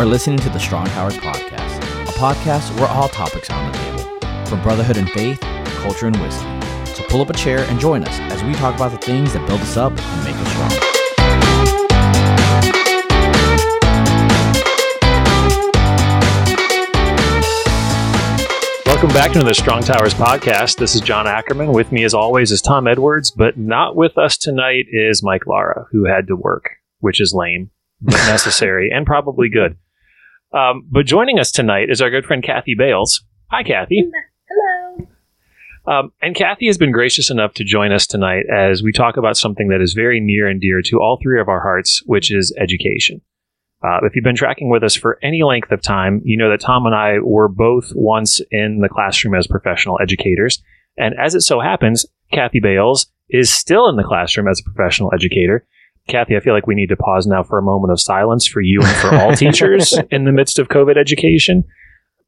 are listening to the Strong Towers Podcast, a podcast where all topics are on the table, from brotherhood and faith, to culture and wisdom. So pull up a chair and join us as we talk about the things that build us up and make us strong. Welcome back to the Strong Towers podcast. This is John Ackerman. With me, as always, is Tom Edwards, but not with us tonight is Mike Lara, who had to work, which is lame, but necessary, and probably good. Um, but joining us tonight is our good friend Kathy Bales. Hi, Kathy. Hello. Um, and Kathy has been gracious enough to join us tonight as we talk about something that is very near and dear to all three of our hearts, which is education. Uh, if you've been tracking with us for any length of time, you know that Tom and I were both once in the classroom as professional educators. And as it so happens, Kathy Bales is still in the classroom as a professional educator. Kathy, I feel like we need to pause now for a moment of silence for you and for all teachers in the midst of COVID education.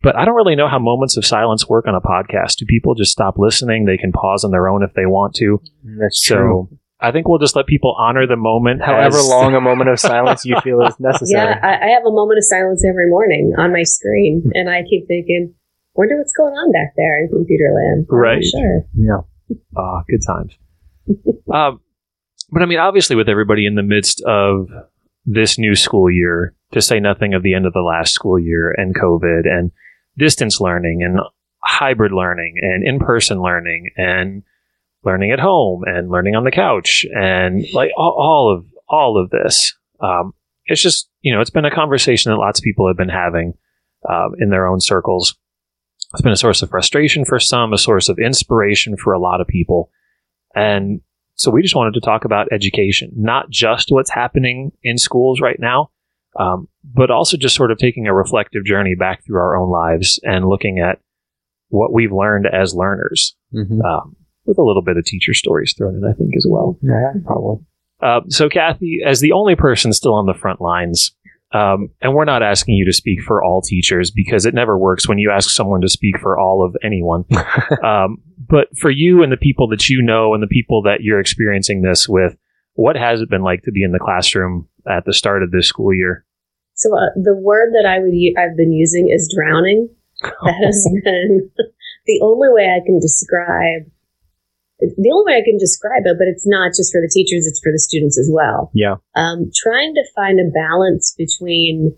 But I don't really know how moments of silence work on a podcast. Do people just stop listening? They can pause on their own if they want to. That's So true. I think we'll just let people honor the moment. However as- long a moment of silence you feel is necessary. Yeah, I, I have a moment of silence every morning on my screen, and I keep thinking, wonder what's going on back there in computer land. I'm Right. Sure. Yeah. Ah, good times. um, but I mean, obviously, with everybody in the midst of this new school year, to say nothing of the end of the last school year and COVID and distance learning and hybrid learning and in person learning and learning at home and learning on the couch and like all, all of all of this. Um, it's just you know, it's been a conversation that lots of people have been having um, in their own circles. It's been a source of frustration for some, a source of inspiration for a lot of people. And so we just wanted to talk about education, not just what's happening in schools right now, um, but also just sort of taking a reflective journey back through our own lives and looking at what we've learned as learners, Mhm. um, with a little bit of teacher stories thrown in, I think, as well. Yeah, probably. Uh, so, Kathy, as the only person still on the front lines, um, and we're not asking you to speak for all teachers because it never works when you ask someone to speak for all of anyone. um, but for you and the people that you know and the people that you're experiencing this with, what has it been like to be in the classroom at the start of this school year? So uh, the word that I would u- I've been using is drowning. That has been the only way I can describe. The only way I can describe it, but it's not just for the teachers; it's for the students as well. Yeah. um, trying to find a balance between,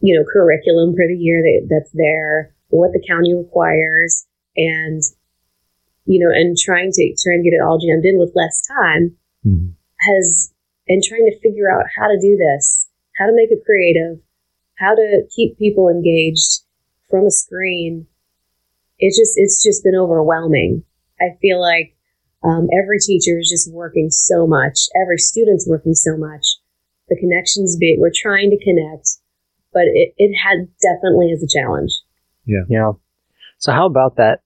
you know, curriculum for the year that, that's there, what the county requires, and, you know, and trying to trying to get it all jammed in with less time has, and trying to figure out how to do this, how to make it creative, how to keep people engaged from a screen. It just it's just been overwhelming. I feel like um, every teacher is just working so much. Every student's working so much. The connections be we're trying to connect, but it, it had definitely is a challenge. Yeah. Yeah. So how about that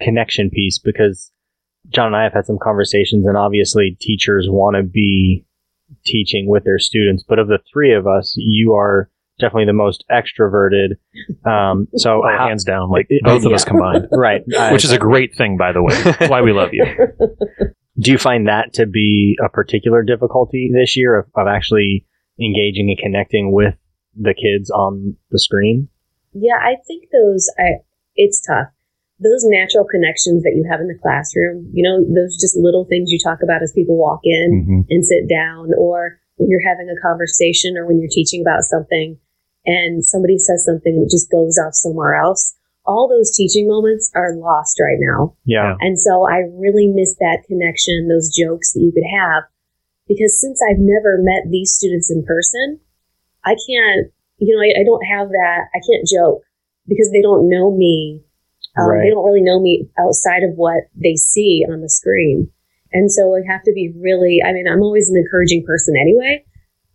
connection piece? Because John and I have had some conversations, and obviously teachers want to be teaching with their students. But of the three of us, you are definitely the most extroverted. Um, so Oh, how- hands down, like it- both of us combined, right, I- which is a great thing, by the way. That's why we love you. do you find that to be a particular difficulty this year of, of actually engaging and connecting with the kids on the screen? Yeah, I think those I it's tough. Those natural connections that you have in the classroom, you know, those just little things you talk about as people walk in Mhm. and sit down, or when you're having a conversation or when you're teaching about something and somebody says something and it just goes off somewhere else. All those teaching moments are lost right now. Yeah. And so I really miss that connection, those jokes that you could have. Because since I've never met these students in person, I can't, you know, I, I don't have that, I can't joke because they don't know me. Um, Right. They don't really know me outside of what they see on the screen. And so I have to be really, I mean, I'm always an encouraging person anyway,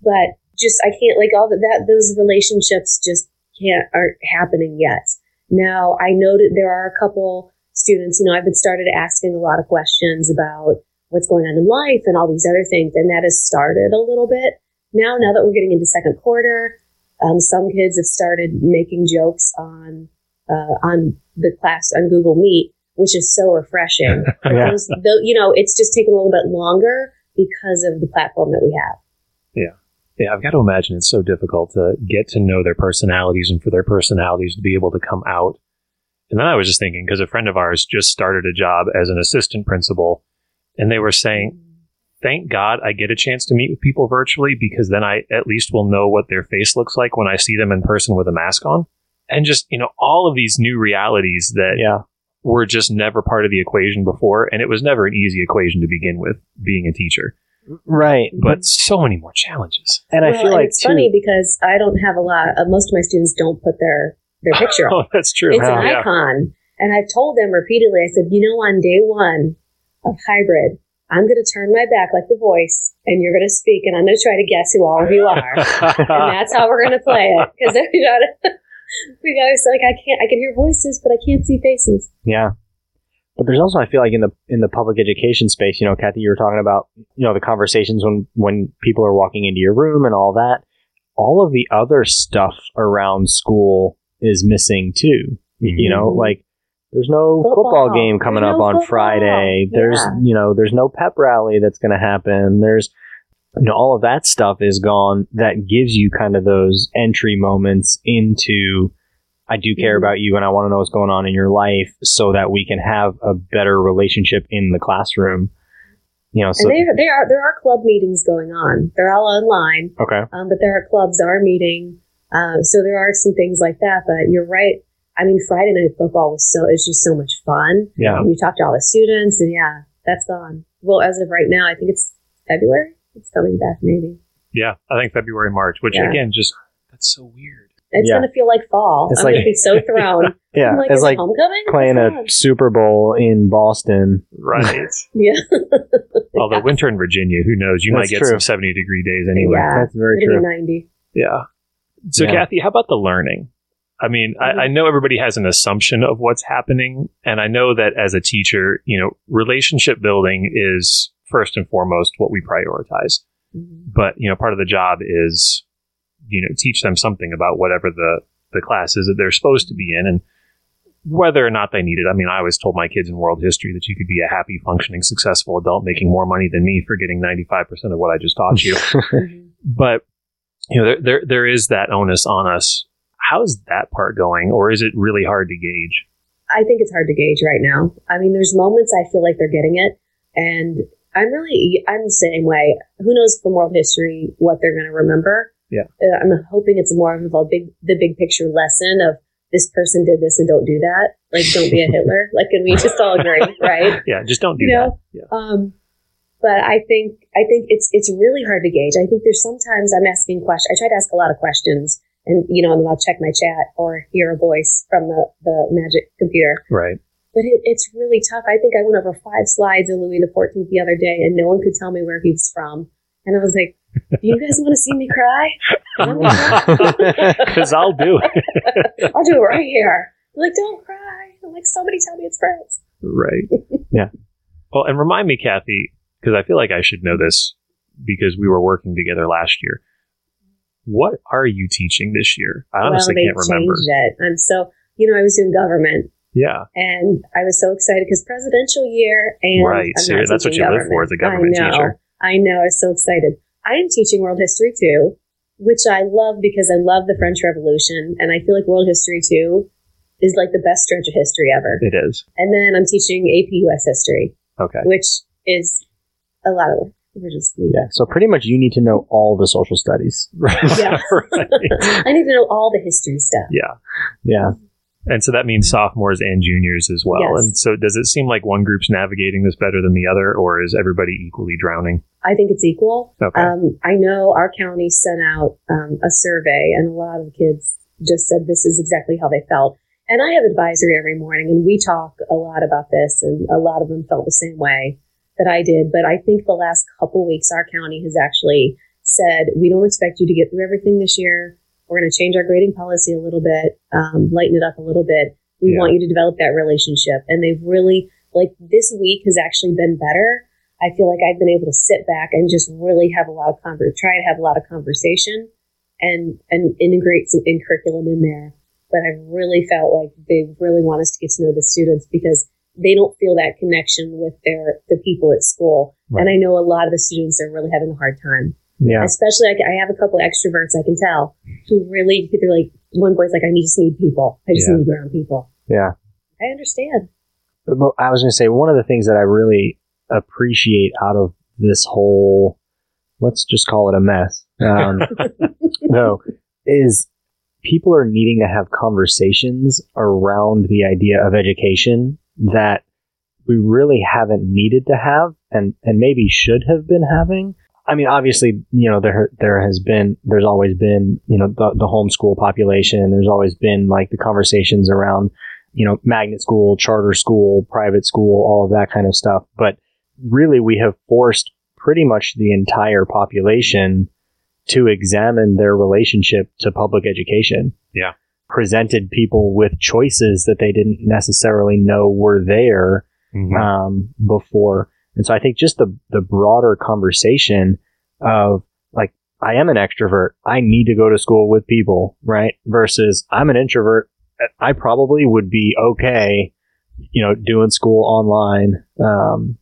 but just, I can't, like all that, that those relationships just can't, aren't happening yet. Now, I know that there are a couple students, you know, I've been started asking a lot of questions about what's going on in life and all these other things, and that has started a little bit now. Now that we're getting into second quarter, um, some kids have started making jokes on uh, on the class on Google Meet, which is so refreshing. Yeah. Those, though, you know, it's just taken a little bit longer because of the platform that we have. Yeah, I've got to imagine it's so difficult to get to know their personalities and for their personalities to be able to come out. And then I was just thinking, because a friend of ours just started a job as an assistant principal, and they were saying, thank God I get a chance to meet with people virtually because then I at least will know what their face looks like when I see them in person with a mask on. And just, you know, all of these new realities that Yeah. were just never part of the equation before. And it was never an easy equation to begin with, being a teacher. Right. But so many more challenges. and I Well, feel like it's too, funny because I don't have a lot. Uh, most of my students don't put their their picture on. Oh, that's true. It's an yeah. icon, and I've told them repeatedly. I said, you know, on day one of hybrid, I'm going to turn my back like the voice, and you're going to speak, and I'm going to try to guess who all of you are, and that's how we're going to play it. Because we got to, we got to like I can't, I can hear voices, but I can't see faces. Yeah. But there's also I feel like in the in the public education space, you know, Kathy, you were talking about, you know, the conversations when when people are walking into your room and all that. All of the other stuff around school is missing too. You know, Mhm. like there's no football, Football. game coming There's up no on football. Friday. There's you know, there's no pep rally that's going to happen. There's you know, all of that stuff is gone. That gives you kind of those entry moments into I do care Mhm. about you and I want to know what's going on in your life so that we can have a better relationship in the classroom. You know, so and there, there are there are club meetings going on. They're all online, okay. um, but there are clubs are meeting. Uh, so there are some things like that. But you're right. I mean, Friday night football was so it's just so much fun. Yeah. And you talk to all the students, and yeah, that's gone. Well, as of right now, I think it's February. It's coming back, maybe. Yeah, I think February, March, which Yeah. again, just that's so weird. It's Yeah. gonna feel like fall. It's I'm like- gonna be so thrown. Yeah. I'm like, it's like homecoming. playing a? Super Bowl in Boston. Right. yeah. Although winter in Virginia, who knows? You That's might get true. some 70 degree days anyway. Yeah. That's very It'll true. be ninety. Yeah. So, Yeah. Kathy, how about the learning? I mean, I, I know everybody has an assumption of what's happening. And I know that as a teacher, you know, relationship building is first and foremost what we prioritize. Mhm. But, you know, part of the job is, you know, teach them something about whatever the, the class is that they're supposed to be in and whether or not they need it. I mean, I always told my kids in world history that you could be a happy, functioning, successful adult making more money than me for getting 95% of what I just taught you Mhm. but you know there, there there is that onus on us how's that part going or is it really hard to gauge I think it's hard to gauge right now. I mean, there's moments I feel like they're getting it, and I'm really I'm the same way. Who knows from world history what they're going to remember? Yeah. uh, I'm hoping it's more of a big the big picture lesson of this person did this and don't do that. Like, don't be a Hitler. like, can we just all agree, right? yeah just don't do you that Yeah. um but i think i think it's it's really hard to gauge i think there's sometimes i'm asking questions i try to ask a lot of questions and you know and i'll check my chat or hear a voice from the the magic computer right but it, it's really tough i think i went over five slides of louis the 14th the other day and no one could tell me where he was from and i was like do you guys want to see me cry? I'm gonna cry. because i'll do it. I'll do it right here. They're like don't cry. I'm like somebody tell me it's france right. Yeah. well and remind me kathy because i feel like i should know this because we were working together last year. What are you teaching this year? I honestly well, can't they've remember. changed it. I'm so you know i was doing government. Yeah. And I was so excited because presidential year and Right, so that's what teaching you live for as a government I know, teacher. I know. I was so excited. I am teaching world history too, which I love because I love the French Revolution, and I feel like world history too is like the best stretch of history ever. it is And then I'm teaching AP US history, okay which is a lot of we're just yeah. So pretty much you need to know all the social studies. right Yeah. right I need to know all the history stuff. yeah Yeah. And so that means sophomores and juniors as well. Yes. And so does it seem like one group's navigating this better than the other, or is everybody equally drowning? I think it's equal. Okay. Um, I know our county sent out um, a survey, and a lot of kids just said this is exactly how they felt. And I have advisory every morning, and we talk a lot about this, and a lot of them felt the same way that I did. But I think the last couple weeks, our county has actually said we don't expect you to get through everything this year. We're going to change our grading policy a little bit, um, lighten it up a little bit. We Yeah. want you to develop that relationship. And they've really, like, this week has actually been better. I feel like I've been able to sit back and just really have a lot of conver- try to have a lot of conversation and and integrate some in curriculum in there. But I really felt like they really want us to get to know the students because they don't feel that connection with their the people at school. Right. And I know a lot of the students are really having a hard time. Yeah. Especially, like, I have a couple extroverts I can tell who really, they're like, one boy's like, I just need people. I just Yeah. need around people. Yeah. I understand. But I was going to say one of the things that I really appreciate out of this whole, let's just call it a mess, um, no, is people are needing to have conversations around the idea of education that we really haven't needed to have and, and maybe should have been having. I mean, obviously, you know, there there has been, there's always been, you know, the, the homeschool population. There's always been like the conversations around, you know, magnet school, charter school, private school, all of that kind of stuff. But really, we have forced pretty much the entire population to examine their relationship to public education. Yeah. Presented people with choices that they didn't necessarily know were there Mhm. um, before. And so I think just the, the broader conversation of like, I am an extrovert. I need to go to school with people, right? Versus I'm an introvert. I probably would be okay, you know, doing school online, um,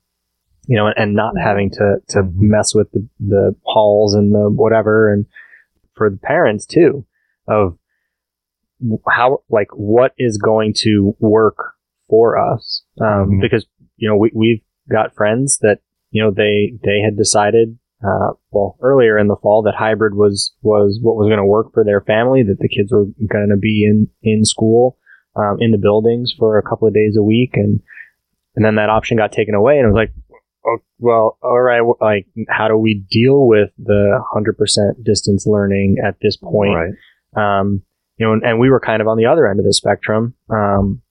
you know, and not having to, to mess with the, the halls and the whatever. And for the parents too, of how, like, what is going to work for us? Um, Mhm. because, you know, we, we've got friends that, you know, they, they had decided, uh, well, earlier in the fall that hybrid was, was what was going to work for their family, that the kids were going to be in, in school, um, in the buildings for a couple of days a week. And, and then that option got taken away and it was like, oh, well, all right, like, how do we deal with the 100% distance learning at this point? Right. Um, you know, and, and we were kind of on the other end of the spectrum. Um,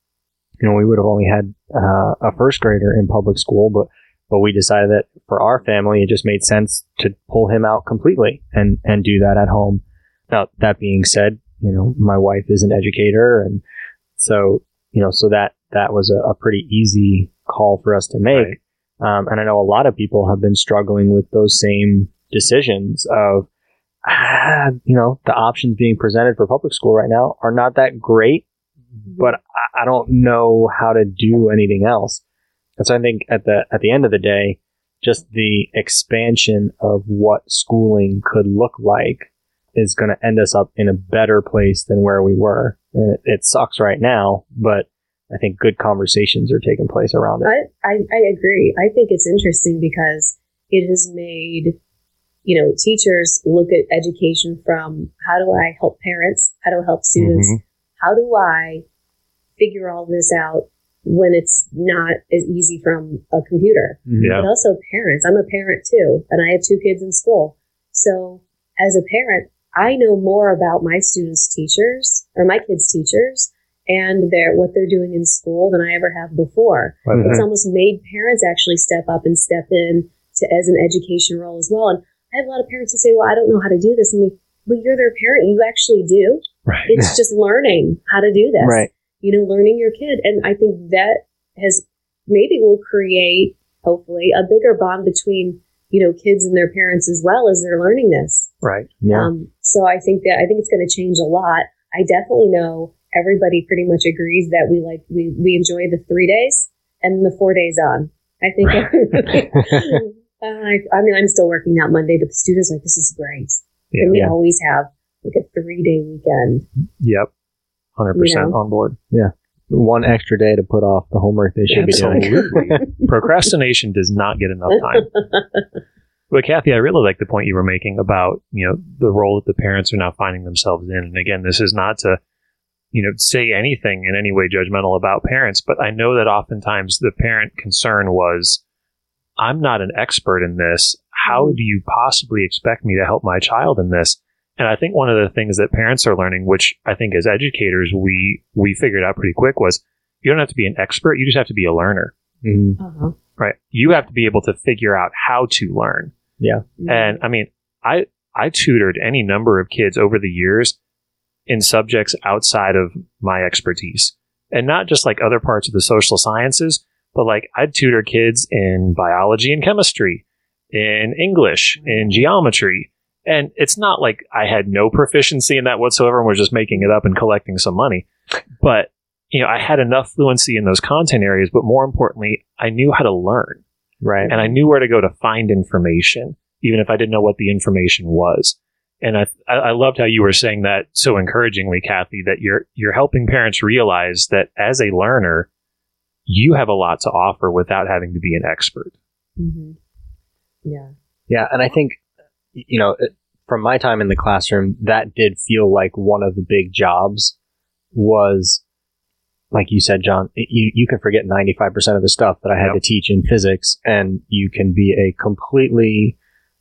you know, we would have only had uh, a first grader in public school, but but we decided that for our family, it just made sense to pull him out completely and and do that at home. Now, that being said, you know, my wife is an educator, and so you know, so that that was a, a pretty easy call for us to make. Um, and I know a lot of people have been struggling with those same decisions of, ah, you know, the options being presented for public school right now are not that great, but I, I don't know how to do anything else. And so I think at the at the end of the day, just the expansion of what schooling could look like is going to end us up in a better place than where we were. And it, it sucks right now, but I think good conversations are taking place around it. I, I, I agree. I think it's interesting because it has made, you know, teachers look at education from how do I help parents? How do I help students? Mhm. How do I figure all this out when it's not as easy from a computer? Yeah. But also parents. I'm a parent too, and I have two kids in school. So as a parent, I know more about my students' teachers or my kids' teachers and their what they're doing in school than I ever have before. Mhm. It's almost made parents actually step up and step in to as an education role as well. And I have a lot of parents who say, "Well, I don't know how to do this." And I'm like, "Well, you're their parent. You actually do. Right. It's just learning how to do this. Right. You know, learning your kid. And I think that has maybe will create hopefully a bigger bond between you know kids and their parents as well as they're learning this. Right. Yeah. Um, so I think that I think it's going to change a lot. I definitely know everybody pretty much agrees that we like we we enjoy the three days and the four days on. I think. uh, I, I mean, I'm still working out Monday, but the students are like, "This is great," Yeah. and we Yeah. always have like a three day weekend. Yep. Hundred percent You know? on board. Yeah. One extra day to put off the homework they should be doing. Procrastination does not get enough time. But Kathy, I really like the point you were making about you know the role that the parents are now finding themselves in. And again, this is not to you know say anything in any way judgmental about parents, but I know that oftentimes the parent concern was, I'm not an expert in this. How Mhm. do you possibly expect me to help my child in this? And I think one of the things that parents are learning, which I think as educators we we figured out pretty quick, was you don't have to be an expert. You just have to be a learner Mhm. Uh-huh. right? You have to be able to figure out how to learn. Yeah, and I mean, I I tutored any number of kids over the years in subjects outside of my expertise. And not just like other parts of the social sciences, but like I'd tutor kids in biology and chemistry, in English, in geometry. And it's not like I had no proficiency in that whatsoever and was just making it up and collecting some money. But, you know, I had enough fluency in those content areas, but more importantly, I knew how to learn Right. and I knew where to go to find information. even if I didn't know what the information was. And I, I I loved how you were saying that so encouragingly, Kathy, that you're you're helping parents realize that as a learner, you have a lot to offer without having to be an expert. hmm Yeah. Yeah, and I think you know, from my time in the classroom, that did feel like one of the big jobs was like you said, John, you, you can forget 95% of the stuff that I had Yep. to teach in physics and you can be a completely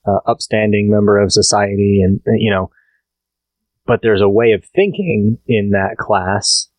uh, upstanding member of society and, uh, you know, but there's a way of thinking in that class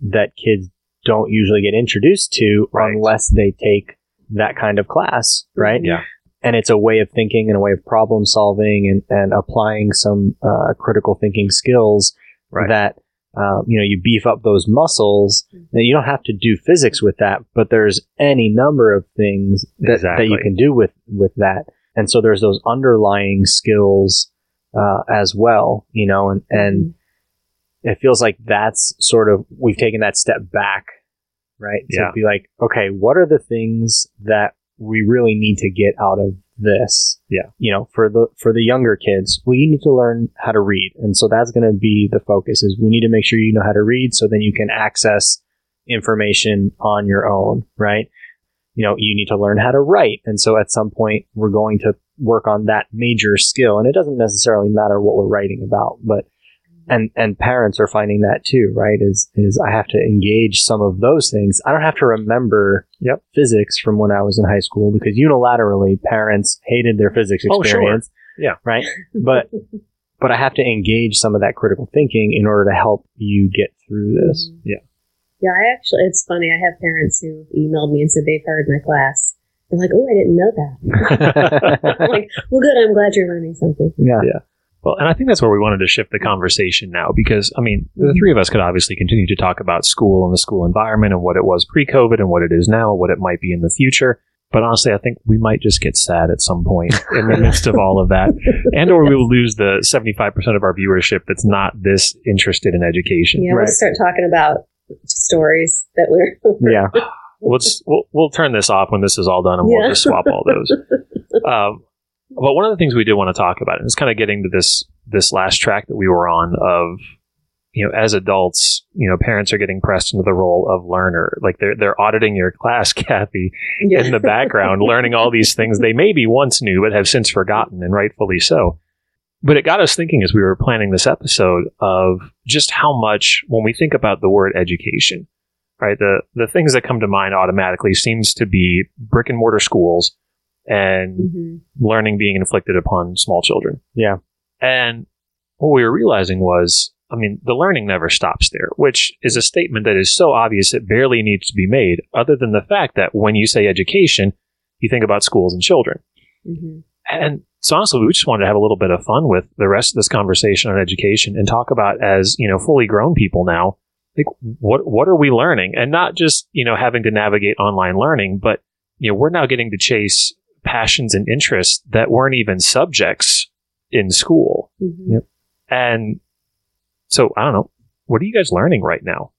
that kids don't usually get introduced to Right. unless they take that kind of class, right? Yeah. And it's a way of thinking and a way of problem solving and, and applying some uh, critical thinking skills Right. that um, you know you beef up those muscles. And you don't have to do physics with that but there's any number of things that, that you can do with with that. And so there's those underlying skills uh, as well you know and and it feels like that's sort of we've taken that step back right? To Yeah. be like okay what are the things that we really need to get out of this. Yeah. you know for the for the younger kids we need to learn how to read. And so that's going to be the focus is we need to make sure you know how to read so then you can access information on your own right? You know you need to learn how to write. And so at some point we're going to work on that major skill. And it doesn't necessarily matter what we're writing about but and and parents are finding that too right is is i have to engage some of those things i don't have to remember Yep. physics from when i was in high school because unilaterally parents hated their physics Oh, sure. experience Yeah. right but but i have to engage some of that critical thinking in order to help you get through this Mhm. Yeah. Yeah, I actually, it's funny. I have parents who emailed me and said they've heard my class. They're like, oh, I didn't know that. I'm like, well, good. I'm glad you're learning something. Yeah. Yeah Well, and I think that's where we wanted to shift the conversation now because, I mean, the three of us could obviously continue to talk about school and the school environment and what it was pre COVID and what it is now, what it might be in the future. But honestly, I think we might just get sad at some point in the midst of all of that. And or we will lose the 75% of our viewership that's not this interested in education. Yeah, we'll Right. start talking about stories that we're. yeah We'll, just, we'll, we'll turn this off when this is all done and we'll just swap all those. Um, but one of the things we did want to talk about, and it's kind of getting to this this last track that we were on of, you know, as adults, you know, parents are getting pressed into the role of learner. Like they're they're auditing your class, Kathy, Yeah. in the background, learning all these things they maybe once knew but have since forgotten, and rightfully so. But it got us thinking as we were planning this episode of just how much when we think about the word education, right? The the things that come to mind automatically seems to be brick and mortar schools and Mhm. learning being inflicted upon small children. Yeah. And what we were realizing was, I mean, the learning never stops there, which is a statement that is so obvious it barely needs to be made, other than the fact that when you say education, you think about schools and children. Mhm. And so honestly, we just wanted to have a little bit of fun with the rest of this conversation on education and talk about as, you know, fully grown people now, like what what are we learning? And not just, you know, having to navigate online learning, but you know, we're now getting to chase passions and interests that weren't even subjects in school. Mhm. Yep. And so I don't know, what are you guys learning right now?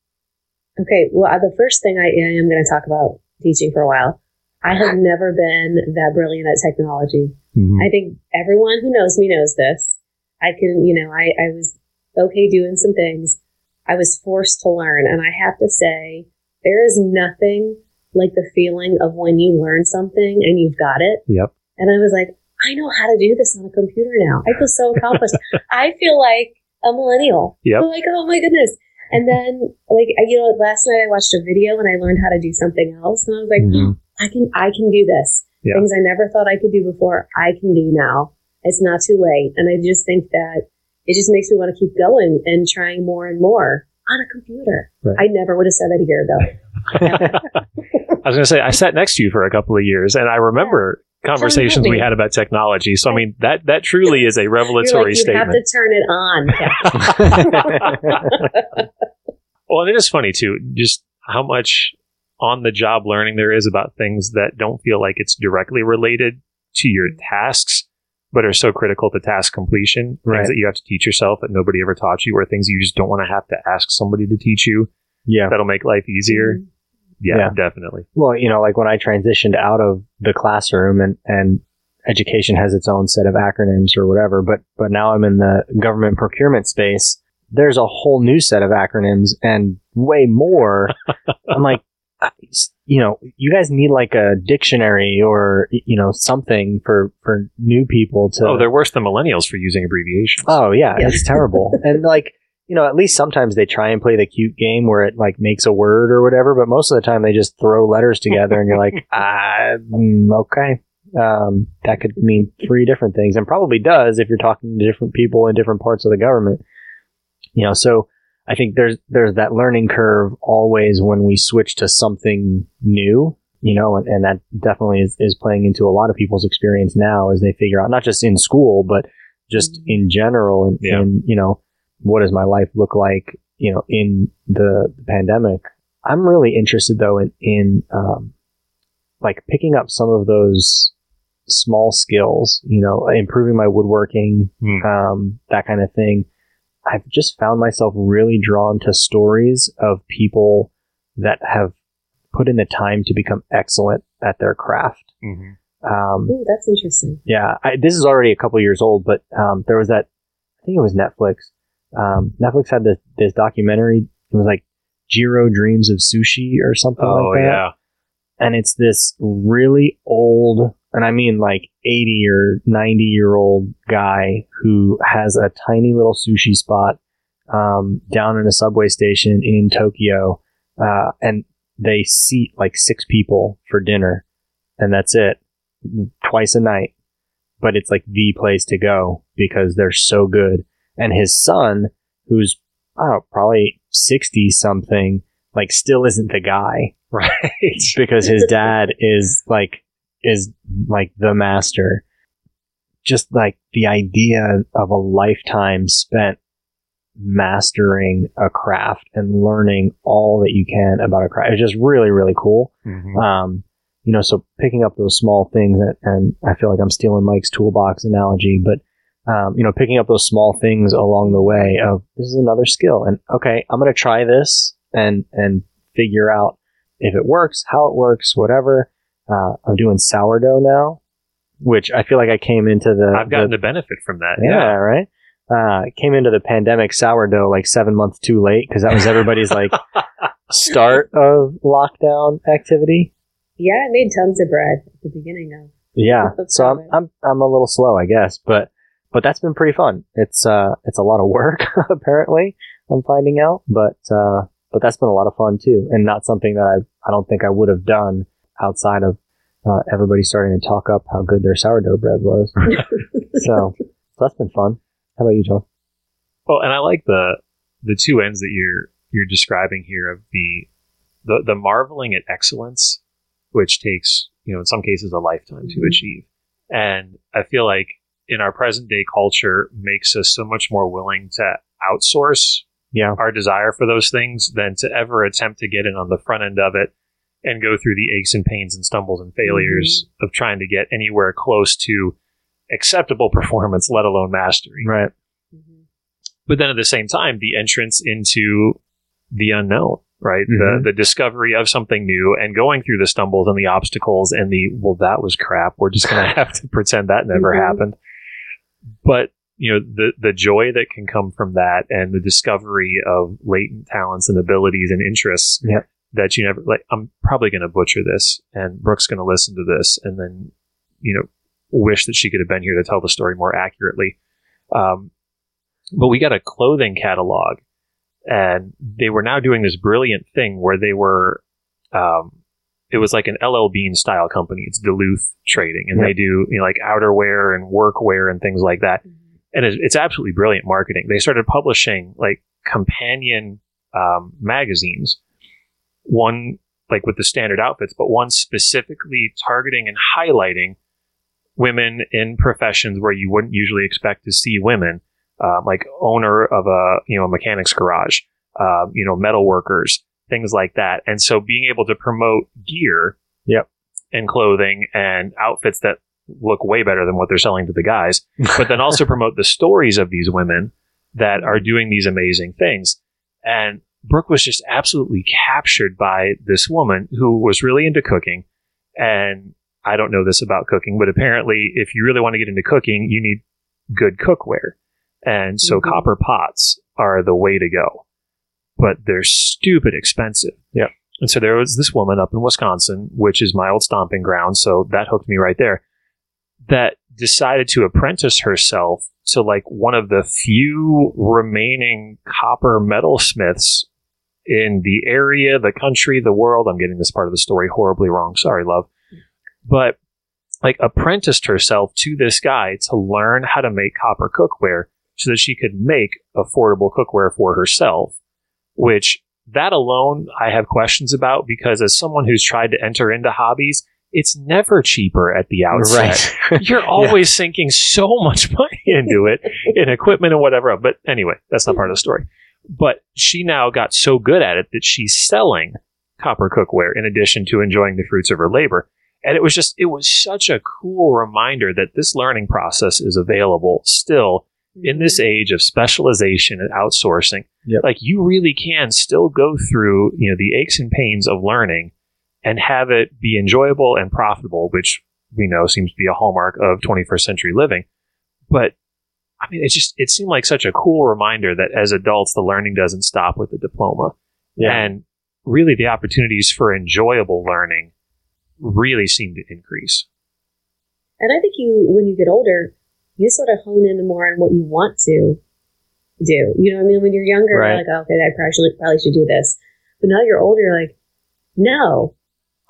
Okay, well, uh, the first thing I am going to talk about teaching for a while. I have never been that brilliant at technology. Mm-hmm. I think everyone who knows me knows this. I can, you know, I, I was okay doing some things. I was forced to learn. And I have to say, there is nothing like the feeling of when you learn something and you've got it. Yep. And I was like, I know how to do this on a computer now. I feel so accomplished. I feel like a millennial. Yep. I'm like, oh my goodness. And then, like, you know, last night I watched a video and I learned how to do something else. And I was like, Mhm. I can, I can do this. Yeah. Things I never thought I could do before, I can do now. It's not too late. And I just think that it just makes me want to keep going and trying more and more on a computer. Right. I never would have said that a year ago. I was going to say, I sat next to you for a couple of years and I remember conversations we had about technology. So, I mean, that, that truly is a You're revelatory like, you have to turn it on. Yeah. Well, and it is funny too, just how much on the job learning there is about things that don't feel like it's directly related to your tasks, but are so critical to task completion. Right. Things that you have to teach yourself that nobody ever taught you, or things you just don't want to have to ask somebody to teach you yeah that'll make life easier. Mhm. Yeah, Yeah. definitely. Well, you know, like when I transitioned out of the classroom and and education has its own set of acronyms or whatever, but but now I'm in the government procurement space. There's a whole new set of acronyms and way more. I'm like, you know, you guys need like a dictionary or you know something for for new people to. Oh, they're worse than millennials for using abbreviations. Oh yeah, Yeah. it's terrible. and like, you know, at least sometimes they try and play the cute game where it like makes a word or whatever, but most of the time they just throw letters together and you're like, ah, mm, okay. Um, that could mean three different things and probably does if you're talking to different people in different parts of the government. You know, so I think there's there's that learning curve always when we switch to something new, you know, and, and that definitely is, is playing into a lot of people's experience now as they figure out not just in school, but just Mhm. in general and, Yeah. and you know, what does my life look like, you know, in the, the pandemic. I'm really interested though in, in um, like picking up some of those small skills, you know, improving my woodworking, Hmm. um, that kind of thing. I've just found myself really drawn to stories of people that have put in the time to become excellent at their craft. Mhm. Um, Ooh, that's interesting. yeah, I, this is already a couple years old, but um, there was that. I think it was Netflix. Um, Netflix had this this documentary. It was like Jiro Dreams of Sushi or something Oh like that yeah. and it's this really old and i mean like 80 or 90 year old guy who has a tiny little sushi spot um, down in a subway station in tokyo uh, and they seat like six people for dinner and that's it twice a night but it's like the place to go because they're so good and his son who's I don't know, probably 60 something like still isn't the guy Right. because his dad is like is like the master just like the idea of a lifetime spent mastering a craft and learning all that you can about a craft it's just really really cool Mhm. um you know so picking up those small things and, and i feel like i'm stealing mike's toolbox analogy but um, you know picking up those small things along the way of this is another skill and okay i'm going to try this and and figure out if it works how it works whatever uh, i'm doing sourdough now which i feel like i came into the I've gotten the, the benefit from that. yeah, Yeah. right uh, came into the pandemic sourdough like seven months too late because that was everybody's like start of lockdown activity Yeah, I made tons of bread at the beginning of. Yeah. So I'm, I'm I'm a little slow, I guess, but but that's been pretty fun. It's uh it's a lot of work apparently. I'm finding out, but uh but that's been a lot of fun too, and not something that I I don't think I would have done outside of uh, everybody starting to talk up how good their sourdough bread was. so, so that's been fun. How about you, John? Well, and I like the the two ends that you're you're describing here of the the the marveling at excellence, which takes you know in some cases a lifetime to Mhm. achieve, and I feel like in our present day culture makes us so much more willing to outsource Yeah. our desire for those things than to ever attempt to get in on the front end of it and go through the aches and pains and stumbles and failures of trying to get anywhere close to acceptable performance, let alone mastery Right. Mhm. but then at the same time the entrance into the unknown right Mhm. the the discovery of something new and going through the stumbles and the obstacles and the well that was crap we're just going to have to pretend that never Mhm. happened but you know the the joy that can come from that and the discovery of latent talents and abilities and interests that you never like I'm probably going to butcher this and Brooke's going to listen to this and then you know wish that she could have been here to tell the story more accurately. Um, but we got a clothing catalog and they were now doing this brilliant thing where they were um, it was like an LL Bean style company it's Duluth Trading and Yep. they do you know like outerwear and workwear and things like that Mhm. and it's, it's absolutely brilliant marketing. They started publishing like companion um, magazines, one like with the standard outfits, but one specifically targeting and highlighting women in professions where you wouldn't usually expect to see women, um, like owner of a you know a mechanic's garage, um, you know metal workers, things like that. And so being able to promote gear, Yep. and clothing and outfits that look way better than what they're selling to the guys but then also promote the stories of these women that are doing these amazing things. And Brooke was just absolutely captured by this woman who was really into cooking and I don't know this about cooking, but apparently, if you really want to get into cooking, you need good cookware. And so Mhm. copper pots are the way to go. But they're stupid expensive. Yeah. And so there was this woman up in Wisconsin, which is my old stomping ground. So that hooked me right there, that decided to apprentice herself to like one of the few remaining copper metalsmiths in the area, the country, the world. I'm getting this part of the story horribly wrong. Sorry, love. But like apprenticed herself to this guy to learn how to make copper cookware so that she could make affordable cookware for herself, which that alone I have questions about because as someone who's tried to enter into hobbies, it's never cheaper at the outset. Right. You're always sinking so much money into it in equipment and whatever. But anyway, that's not part of the story. But she now got so good at it that she's selling copper cookware in addition to enjoying the fruits of her labor. And it was just, it was such a cool reminder that this learning process is available still in this age of specialization and outsourcing. Yep. Like you really can still go through, you know, the aches and pains of learning and have it be enjoyable and profitable, which we know seems to be a hallmark of 21st century living. But I mean, it just, it seemed like such a cool reminder that as adults, the learning doesn't stop with the diploma. Yeah. And really the opportunities for enjoyable learning really seem to increase. And I think you, when you get older, you sort of hone in more on what you want to do. You know what I mean? When you're younger, Right. you're like, oh, okay, I probably should, probably should do this. But now you're older, you're like, no,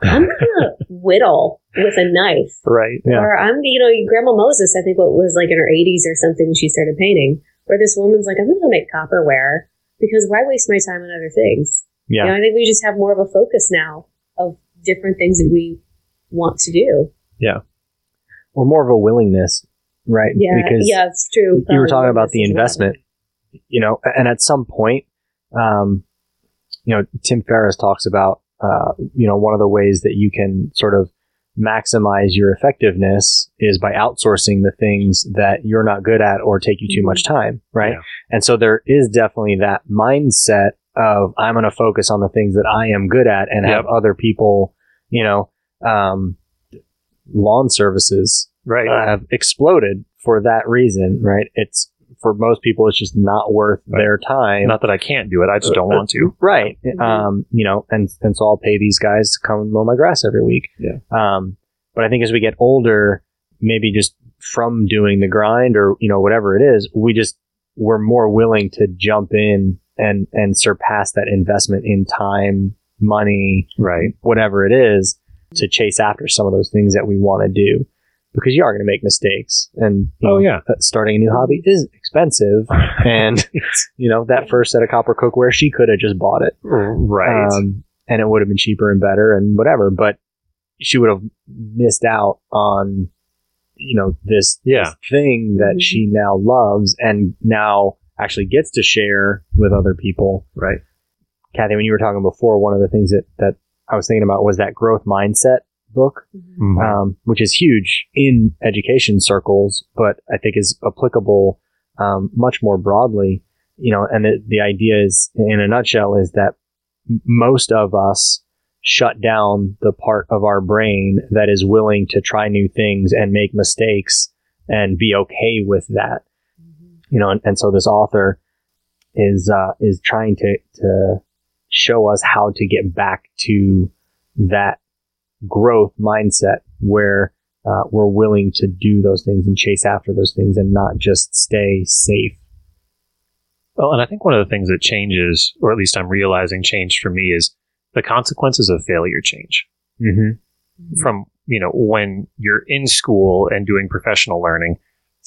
I'm gonna whittle with a knife. Right. Yeah. Or I'm, you know, Grandma Moses, I think what was like in her 80s or something she started painting, where this woman's like, I'm going to make copperware because why waste my time on other things? Yeah. You know, I think we just have more of a focus now of different things that we want to do. Yeah. Or more of a willingness, right? Yeah, Because yeah, it's true. you were talking about the as well. investment, you know, and at some point, um, you know, Tim Ferriss talks about, uh, you know, one of the ways that you can sort of maximize your effectiveness is by outsourcing the things that you're not good at or take you too much time, right? Yeah. And so there is definitely that mindset of I'm going to focus on the things that I am good at and have other people, you know, um, lawn services Right. have exploded for that reason, right? It's for most people, it's just not worth Right. their time. Not that I can't do it. I just don't want to. right. Mhm. Um, you know, and, and so I'll pay these guys to come and mow my grass every week. Yeah. Um, but I think as we get older, maybe just from doing the grind or, you know, whatever it is, we just, we're more willing to jump in and, and surpass that investment in time, money, Right. whatever it is to chase after some of those things that we want to do because you are going to make mistakes and Oh, know, yeah. starting a new hobby is expensive and you know that first set of copper cookware she could have just bought it Right. um, and it would have been cheaper and better and whatever but she would have missed out on you know this, Yeah. this thing that Mhm. she now loves and now actually gets to share with other people right. Kathy, when you were talking before, one of the things that, that I was thinking about was that growth mindset book, Mhm. um, which is huge in education circles, but I think is applicable um, much more broadly. You know, and the, the idea is, in a nutshell, is that most of us shut down the part of our brain that is willing to try new things and make mistakes and be okay with that you know, and, and so this author is uh, is trying to to show us how to get back to that growth mindset where uh, we're willing to do those things and chase after those things and not just stay safe. Well, and I think one of the things that changes, or at least I'm realizing changed for me, is the consequences of failure change. Mm-hmm. From, you know, when you're in school and doing professional learning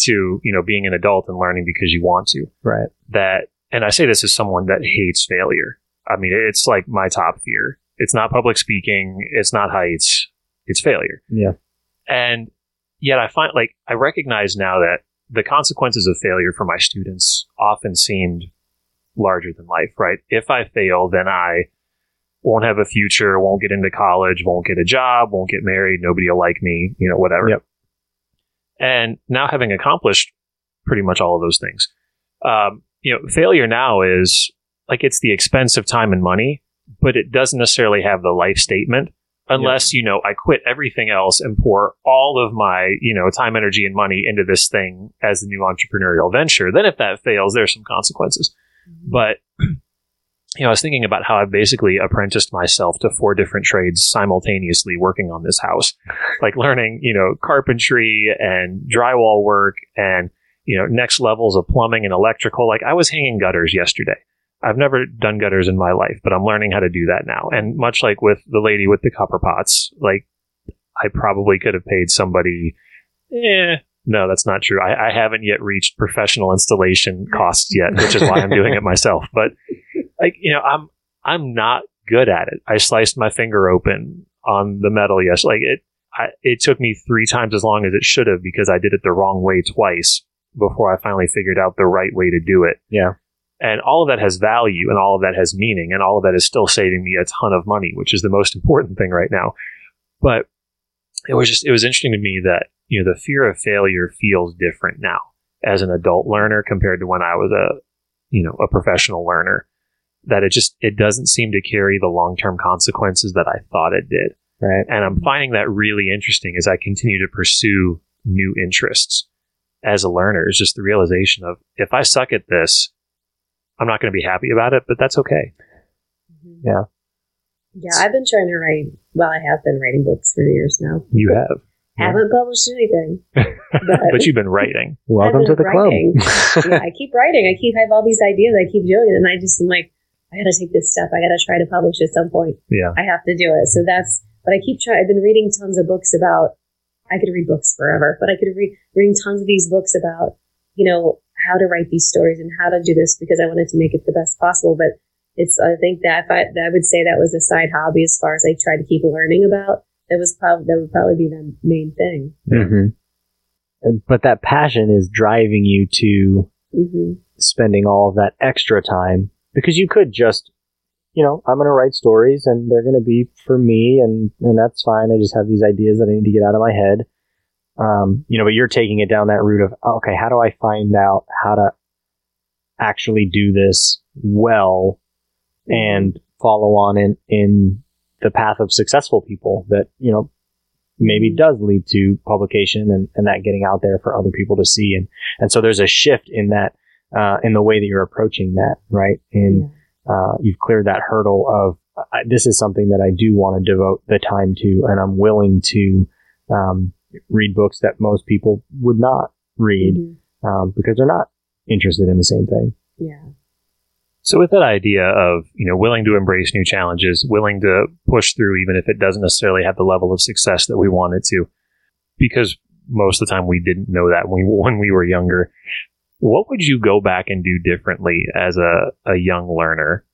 to, you know, being an adult and learning because you want to. Right. That, and I say this as someone that hates failure. I mean, it's like my top fear. It's not public speaking, it's not heights, it's failure. Yeah. And yet I find like I recognize now that the consequences of failure for my students often seemed larger than life, right? If I fail, then I won't have a future, won't get into college, won't get a job, won't get married, nobody will like me, you know, whatever. Yep. And now having accomplished pretty much all of those things, um, you know, failure now is like it's the expense of time and money, but it doesn't necessarily have the life statement unless you know I quit everything else and pour all of my you know time, energy, and money into this thing as the new entrepreneurial venture. Then if that fails, there's some consequences. Mm-hmm. But you know, I was thinking about how I basically apprenticed myself to four different trades simultaneously working on this house, like learning, you know, carpentry and drywall work and, you know, next levels of plumbing and electrical. Like I was hanging gutters yesterday. I've never done gutters in my life, but I'm learning how to do that now. And much like with the lady with the copper pots, like I probably could have paid somebody, eh, no, that's not true. I, I haven't yet reached professional installation costs yet, which is why I'm doing it myself. But like you know, I'm I'm not good at it. I sliced my finger open on the metal. Yes, like it. I, it took me three times as long as it should have because I did it the wrong way twice before I finally figured out the right way to do it. Yeah. And all of that has value and all of that has meaning and all of that is still saving me a ton of money, which is the most important thing right now. But it was just, it was interesting to me that, you know, the fear of failure feels different now as an adult learner compared to when I was a, you know, a professional learner. That it just, it doesn't seem to carry the long term consequences that I thought it did. Right. And I'm finding that really interesting as I continue to pursue new interests as a learner. Is just the realization of if I suck at this, I'm not going to be happy about it, but that's okay. Mhm. Yeah. Yeah, I've been trying to write. Well, I have been writing books for years now. You have, Yeah. Haven't published anything, but you've been writing. Welcome I've to the writing. club. yeah, I keep writing. I keep I have all these ideas. I keep doing it, and I just am like, I got to take this step. I got to try to publish at some point. Yeah. I have to do it. So that's. But I keep trying. I've been reading tons of books about. I could read books forever, but I could read reading tons of these books about you know how to write these stories and how to do this because I wanted to make it the best possible. But it's I think that if I, I would say that was a side hobby as far as I try to keep learning about. That was probably that would probably be the main thing. hmm But that passion is driving you to hmm spending all of that extra time because you could just, you know, I'm going to write stories and they're going to be for me and, and that's fine. I just have these ideas that I need to get out of my head. Um, you know, but you're taking it down that route of, okay, how do I find out how to actually do this well and follow on in, in the path of successful people that, you know, maybe does lead to publication and, and that getting out there for other people to see. And, and so there's a shift in that, uh, in the way that you're approaching that, right? And, uh, you've cleared that hurdle of, I, this is something that I do want to devote the time to, and I'm willing to, um, read books that most people would not read, Mhm. um, because they're not interested in the same thing. Yeah. So with that idea of, you know, willing to embrace new challenges, willing to push through even if it doesn't necessarily have the level of success that we want it to, because most of the time we didn't know that when we, when we were younger. What would you go back and do differently as a, a young learner?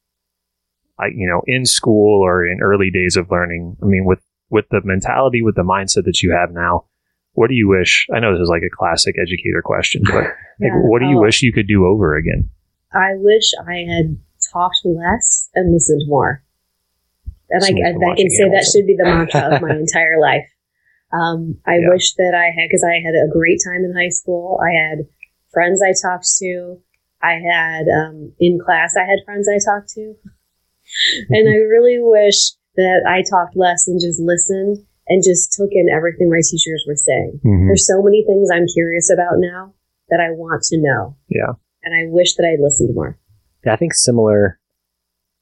I, you know, in school or in early days of learning, I mean, with, with the mentality, with the mindset that you have now, what do you wish? I know this is like a classic educator question, but like, what do you Oh, wish you could do over again? I wish I had talked less and listened more. And I, I, I can say that should be the mantra of my entire life. Um, I Yeah. wish that I had, because I had a great time in high school. I had friends I talked to. I had, um, in class, I had friends I talked to. and I really wish that I talked less and just listened and just took in everything my teachers were saying. Mm-hmm. There's so many things I'm curious about now that I want to know. Yeah. And I wish that I listened more. Yeah, I think similar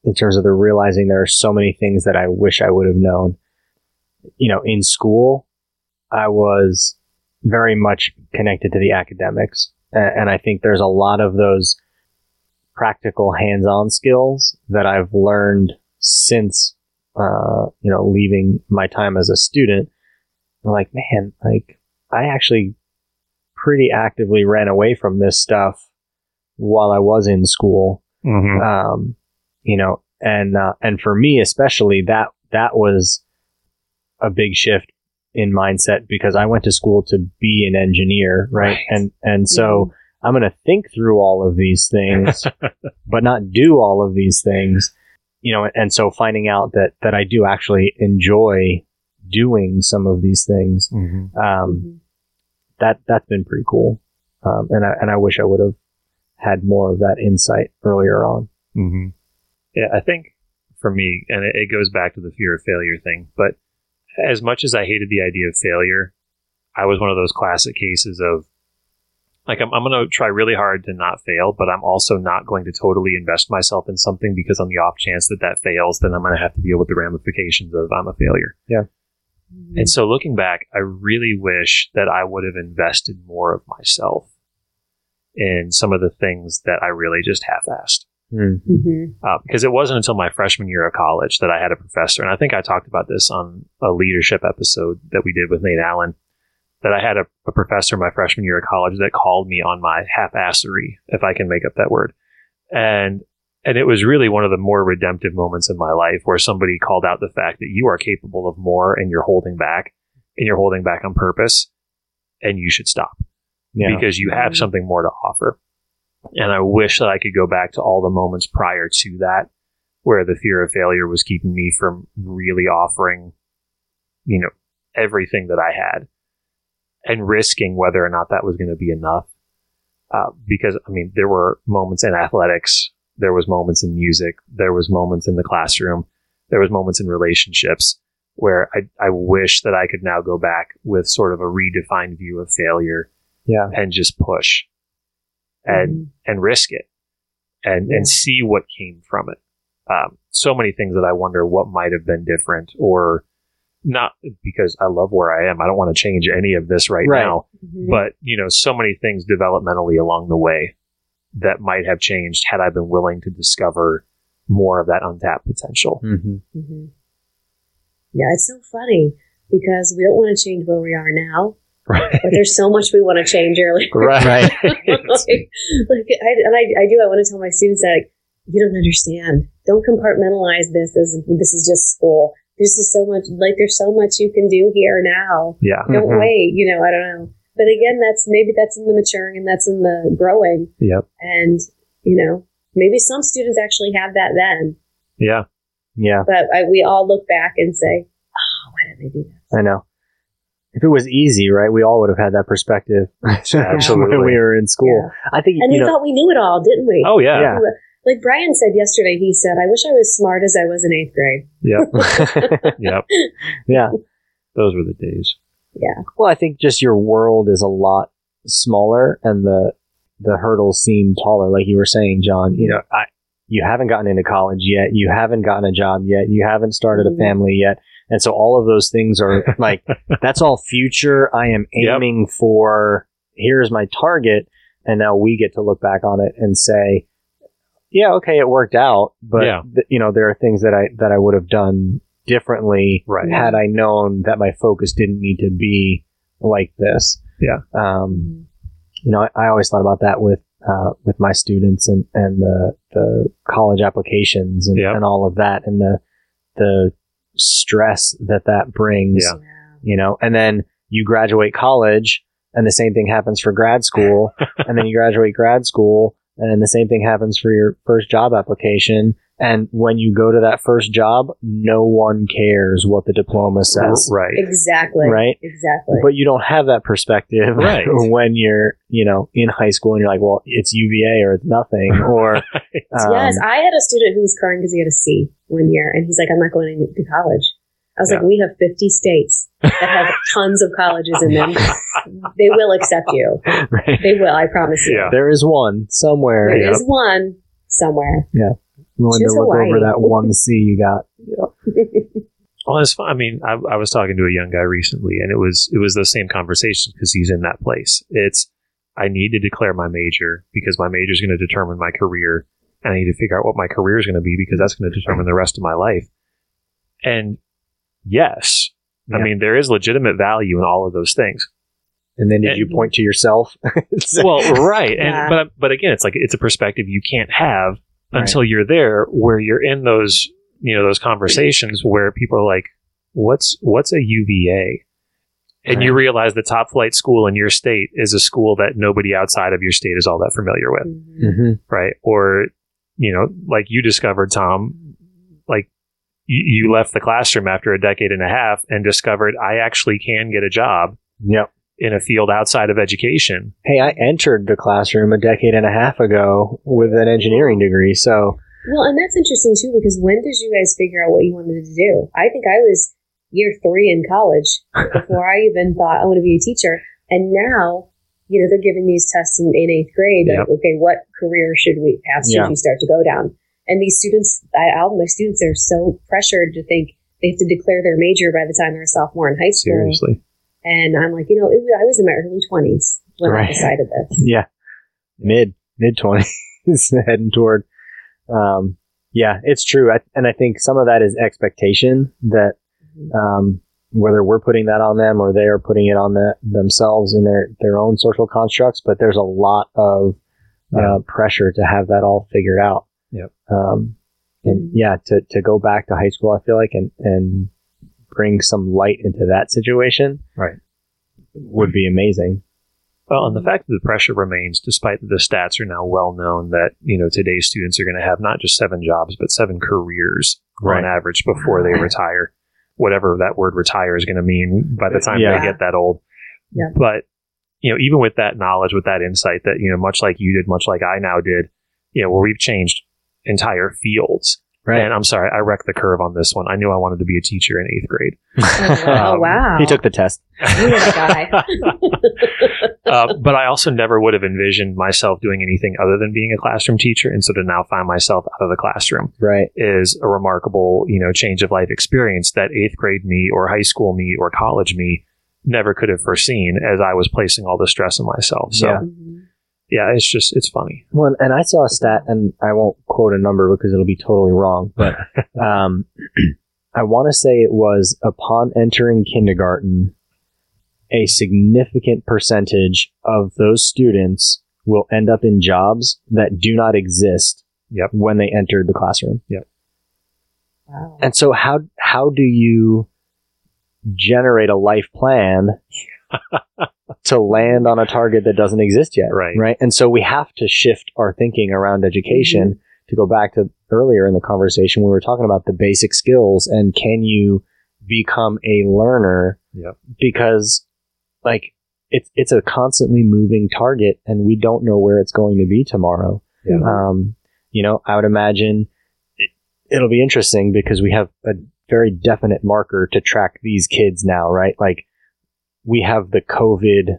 in terms of the realizing there are so many things that I wish I would have known. You know, in school, I was very much connected to the academics. And I think there's a lot of those practical hands-on skills that I've learned since, uh, you know, leaving my time as a student. I'm like, man, like I actually pretty actively ran away from this stuff while I was in school Mm-hmm. um, you know, and uh, and for me especially that that was a big shift in mindset because I went to school to be an engineer, right? Right. And and so I'm going to think through all of these things, but not do all of these things, you know. And so finding out that that I do actually enjoy doing some of these things, Mm-hmm. um, Mhm. that that's been pretty cool. Um, and I and I wish I would have had more of that insight earlier on. Mm-hmm. Yeah, I think for me, and it, it goes back to the fear of failure thing, but as much as I hated the idea of failure, I was one of those classic cases of like I'm, I'm going to try really hard to not fail, but I'm also not going to totally invest myself in something because on the off chance that that fails, then I'm going to have to deal with the ramifications of I'm a failure. Mm-hmm. And so looking back, I really wish that I would have invested more of myself in some of the things that I really just half-assed. Hmm. Mm-hmm. Uh, because it wasn't until my freshman year of college that I had a professor, and I think I talked about this on a leadership episode that we did with Nate Allen, that I had a, a professor my freshman year of college that called me on my half-assery, if I can make up that word. And and it was really one of the more redemptive moments in my life where somebody called out the fact that you are capable of more and you're holding back and you're holding back on purpose and you should stop Yeah. because you have Mhm. something more to offer. And I wish that I could go back to all the moments prior to that where the fear of failure was keeping me from really offering, you know, everything that I had and risking whether or not that was going to be enough. Uh, because, I mean, there were moments in athletics, there was moments in music, there was moments in the classroom, there was moments in relationships where I, I wish that I could now go back with sort of a redefined view of failure Yeah. and just push and and risk it and Yeah. and see what came from it. Um, so many things that I wonder what might have been different or not because I love where I am. I don't want to change any of this right, Right. now, Mhm. but you know, so many things developmentally along the way that might have changed had I been willing to discover more of that untapped potential. hmm hmm Yeah, it's so funny because we don't want to change where we are now, Right. but there's so much we want to change earlier. Right. like, like I, and I, I do. I want to tell my students that like, you don't understand. Don't compartmentalize this as this is just school. This is so much. Like there's so much you can do here now. yeah. Don't Mhm. wait. You know, I don't know. But again, that's maybe that's in the maturing and that's in the growing. Yep. And you know, maybe some students actually have that then. Yeah. Yeah. But I, we all look back and say, "Oh, why didn't they do that?" I know. If it was easy, right, we all would have had that perspective Absolutely. when we were in school. I think And you we know. thought we knew it all, didn't we? Oh yeah. Yeah. Like Brian said yesterday, he said, "I wish I was smart as I was in eighth grade." Yep. Yep. yeah. Those were the days. Yeah. Well, I think just your world is a lot smaller, and the the hurdles seem taller. Like you were saying, John. You know, I, you haven't gotten into college yet. You haven't gotten a job yet. You haven't started a Mhm. family yet. And so all of those things are like that's all future. I am Yep. aiming for. Here's my target, and now we get to look back on it and say, "Yeah, okay, it worked out." But Yeah. th- you know, there are things that I that I would have done differently Right. had I known that my focus didn't need to be like this. Yeah. Um, you know, I, I always thought about that with uh, with my students and and the the college applications and, Yep. and all of that and the the stress that that brings. Yeah. You know, and then you graduate college, and the same thing happens for grad school, and then you graduate grad school, and the same thing happens for your first job application. And when you go to that first job, no one cares what the diploma says. Right. Exactly. Right. Exactly. But you don't have that perspective Right. when you're, you know, in high school and you're like, well, it's UVA or it's nothing. Or, um, yes, I had a student who was crying because he had a C one year, and he's like, "I'm not going to college." I was Yeah. like, "We have 50 states that have tons of colleges in them. they will accept you. right. They will. I promise you. Yeah. there is one somewhere There Yep. is one somewhere." willing to look Hawaii. over that one C you got. Well, it's fun. I mean, I, I was talking to a young guy recently, and it was it was those same conversations because he's in that place. It's I need to declare my major because my major is going to determine my career, and I need to figure out what my career is going to be because that's going to determine the rest of my life. And yes, I mean there is legitimate value in all of those things. And then did And- you point to yourself? well, right, and Yeah. but but again, it's like it's a perspective you can't have Right. until you're there, where you're in those you know those conversations where people are like, "What's what's a UVA?" And you realize the top flight school in your state is a school that nobody outside of your state is all that familiar with, Mhm. hmm right? Or you know, like you discovered, Tom, like you, you left the classroom after a decade and a half and discovered I actually can get a job Yep. in a field outside of education. Hey, I entered the classroom a decade and a half ago with an engineering degree. So, Well, and that's interesting too because when did you guys figure out what you wanted to do? I think I was year three in college before I even thought I want to be a teacher. And now, you know, they're giving these tests in, in eighth grade. Like, okay, what career should we path should Yeah. you start to go down? And these students, I, all my students are so pressured to think they have to declare their major by the time they're a sophomore in high school. Seriously. And I'm like, you know, it, I was in my early 20s when I decided this. Yeah. Mid, mid 20s heading toward. Um, yeah, it's true. I, and I think some of that is expectation that, um, whether we're putting that on them or they are putting it on the, themselves in their, their own social constructs, but there's a lot of, Yeah. uh, pressure to have that all figured out. Yep. Um, and Mhm. yeah, to, to go back to high school, I feel like, and, and bring some light into that situation Right. would be amazing. Well, and the fact that the pressure remains, despite that the stats are now well known that, you know, today's students are going to have not just seven jobs, but seven careers Right. on average before they retire. Whatever that word retire is going to mean by the time Yeah. they get that old. Yeah. But, you know, even with that knowledge, with that insight that, you know, much like you did, much like I now did, you know, where we've changed entire fields. Right. And I'm sorry, I wrecked the curve on this one. I knew I wanted to be a teacher in eighth grade. Oh, wow. Um, wow. He took the test. You're the guy. uh, but I also never would have envisioned myself doing anything other than being a classroom teacher. And so to now find myself out of the classroom Right. is a remarkable, you know, change of life experience that eighth grade me or high school me or college me never could have foreseen as I was placing all the stress on myself. So Yeah. Yeah, it's just, it's funny. Well, and I saw a stat, and I won't quote a number because it'll be totally wrong, but um, I want to say it was upon entering kindergarten, a significant percentage of those students will end up in jobs that do not exist Yep. when they entered the classroom. Wow. And so, how how do you generate a life plan to land on a target that doesn't exist yet? Right. Right. And so we have to shift our thinking around education to go back to earlier in the conversation when we were talking about the basic skills and can you become a learner? Yep. Because like it's it's a constantly moving target and we don't know where it's going to be tomorrow. Yeah. Um, you know, I would imagine it, it'll be interesting because we have a very definite marker to track these kids now, right? Like we have the COVID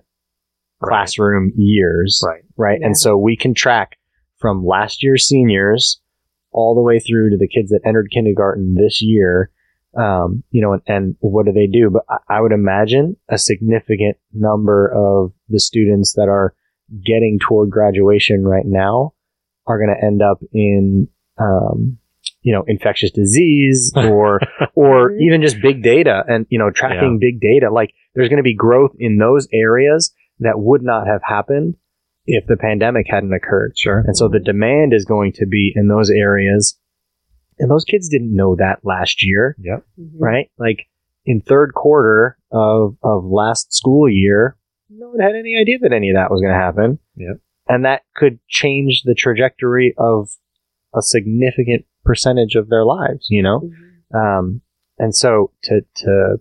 classroom years, Right. right? Yeah. And so we can track from last year's seniors all the way through to the kids that entered kindergarten this year. Um, you know, and, and what do they do? But I, I would imagine a significant number of the students that are getting toward graduation right now are going to end up in, um, you know, infectious disease or, or Mhm. even just big data and, you know, tracking big data. Like there's going to be growth in those areas that would not have happened if the pandemic hadn't occurred. Sure. And so the demand is going to be in those areas. And those kids didn't know that last year, Yep. Mhm. right? Like in third quarter of, of last school year, no one had any idea that any of that was going to happen. Yep. And that could change the trajectory of a significant percentage of their lives, you know? Mhm. Um, and so to, to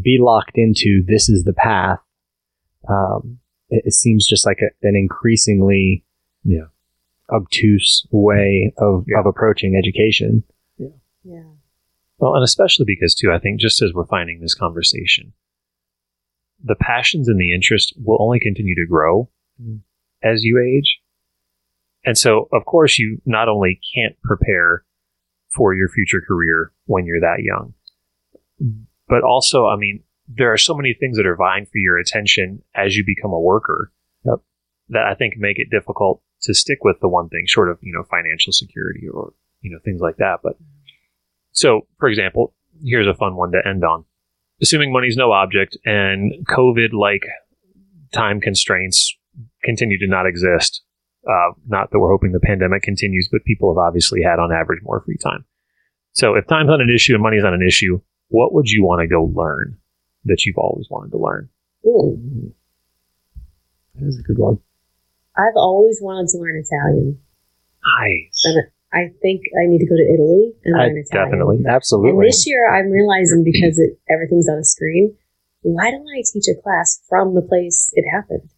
be locked into this is the path, um, it, it seems just like a, an increasingly Yeah. obtuse way of, Yeah. of approaching education. Yeah. Well, and especially because, too, I think just as we're finding this conversation, the passions and the interest will only continue to grow Mm. as you age. And so, of course, you not only can't prepare for your future career when you're that young, but also, I mean, there are so many things that are vying for your attention as you become a worker Yep. that I think make it difficult to stick with the one thing short of, you know, financial security or, you know, things like that. But so, for example, here's a fun one to end on. Assuming money's no object and COVID like time constraints continue to not exist, uh, not that we're hoping the pandemic continues, but people have obviously had on average more free time. So if time's not an issue and money's not an issue, what would you want to go learn that you've always wanted to learn? Ooh. That is a good one. I've always wanted to learn Italian. Nice. And I think I need to go to Italy and I learn Italian. definitely. And Absolutely. this year I'm realizing because it, everything's on a screen, why don't I teach a class from the place it happened?